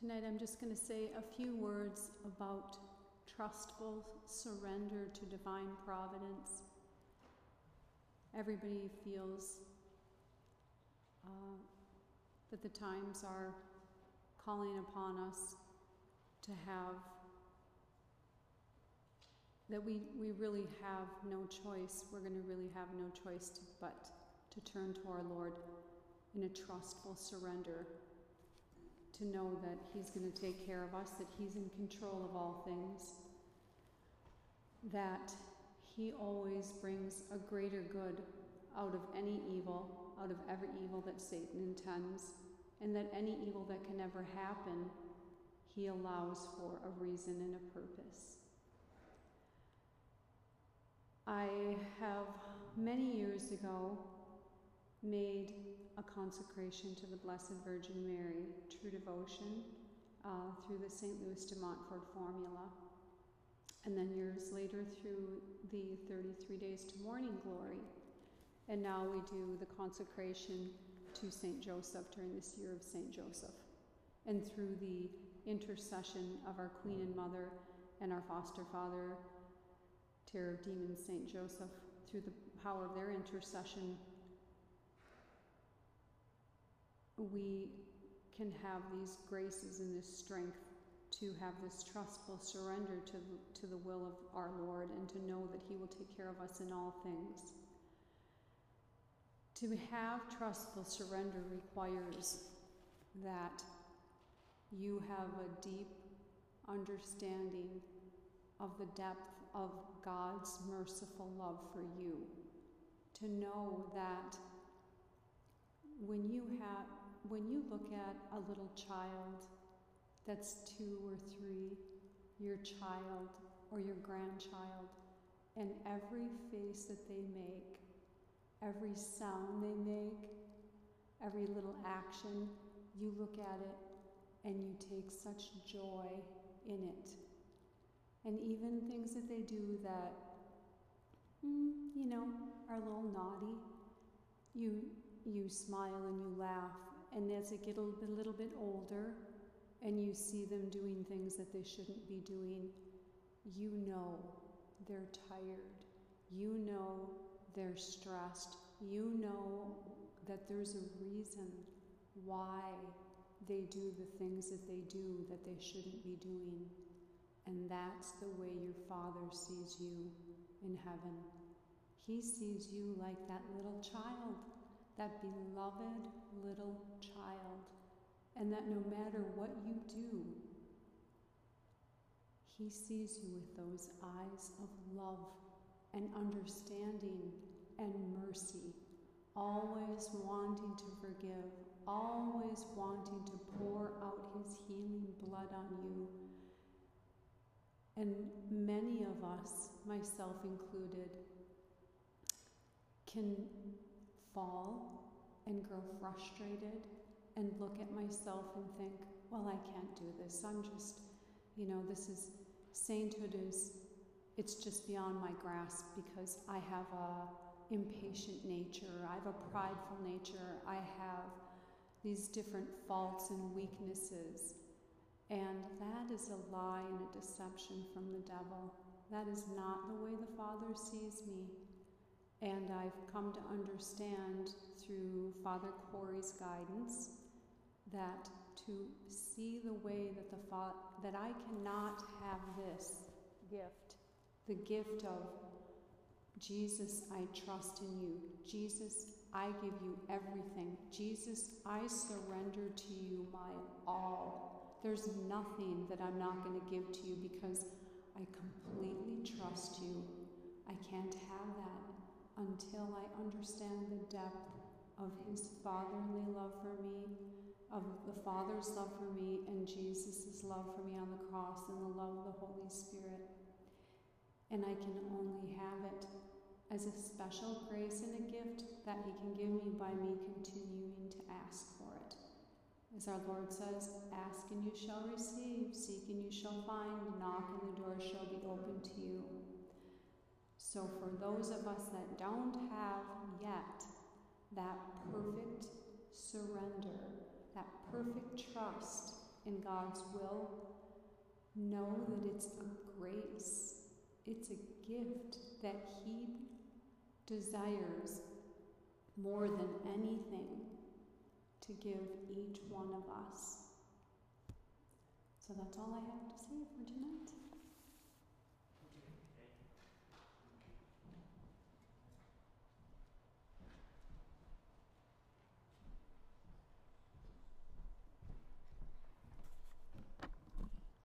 Tonight I'm just going to say a few words about trustful surrender to divine providence. Everybody feels uh, that the times are calling upon us to have, that we, we really have no choice. We're going to really have no choice to, but to turn to our Lord in a trustful surrender, to know that He's going to take care of us, that He's in control of all things, that He always brings a greater good out of any evil, out of every evil that Satan intends, and that any evil that can ever happen, He allows for a reason and a purpose. I have many years ago made a consecration to the Blessed Virgin Mary, true devotion, uh, through the St. Louis de Montfort formula. And then years later through the 33 Days to Morning Glory. And now we do the consecration to St. Joseph during this year of St. Joseph. And through the intercession of our Queen and Mother and our foster father, Terror of Demons, St. Joseph, through the power of their intercession, we can have these graces and this strength to have this trustful surrender to, to the will of our Lord and to know that He will take care of us in all things. To have trustful surrender requires that you have a deep understanding of the depth of God's merciful love for you. To know that when you have when you look at a little child that's two or three, your child or your grandchild, and every face that they make, every sound they make, every little action, you look at it and you take such joy in it. And even things that they do that, mm, you know, are a little naughty, you, you smile and you laugh and as they get a little bit, little bit older and you see them doing things that they shouldn't be doing, you know they're tired. You know they're stressed. You know that there's a reason why they do the things that they do that they shouldn't be doing. And that's the way your Father sees you in heaven. He sees you like that little child that beloved little child, and that no matter what you do, He sees you with those eyes of love and understanding and mercy, always wanting to forgive, always wanting to pour out His healing blood on you. And many of us, myself included, can fall and grow frustrated and look at myself and think, well, I can't do this. I'm just, you know, this is sainthood is it's just beyond my grasp because I have a impatient nature, I have a prideful nature, I have these different faults and weaknesses. And that is a lie and a deception from the devil. That is not the way the Father sees me. And I've come to understand through Father Corey's guidance that to see the way that the fa- that I cannot have this gift, the gift of Jesus, I trust in you. Jesus, I give you everything. Jesus, I surrender to you my all. There's nothing that I'm not going to give to you because I completely trust you. I can't have that until I understand the depth of His fatherly love for me, of the Father's love for me, and Jesus' love for me on the cross, and the love of the Holy Spirit. And I can only have it as a special grace and a gift that He can give me by me continuing to ask for it. As our Lord says, ask and you shall receive, seek and you shall find, knock and the door shall be opened to you. So, for those of us that don't have yet that perfect surrender, that perfect trust in God's will, know that it's a grace, it's a gift that He desires more than anything to give each one of us. So that's all I have to say for tonight.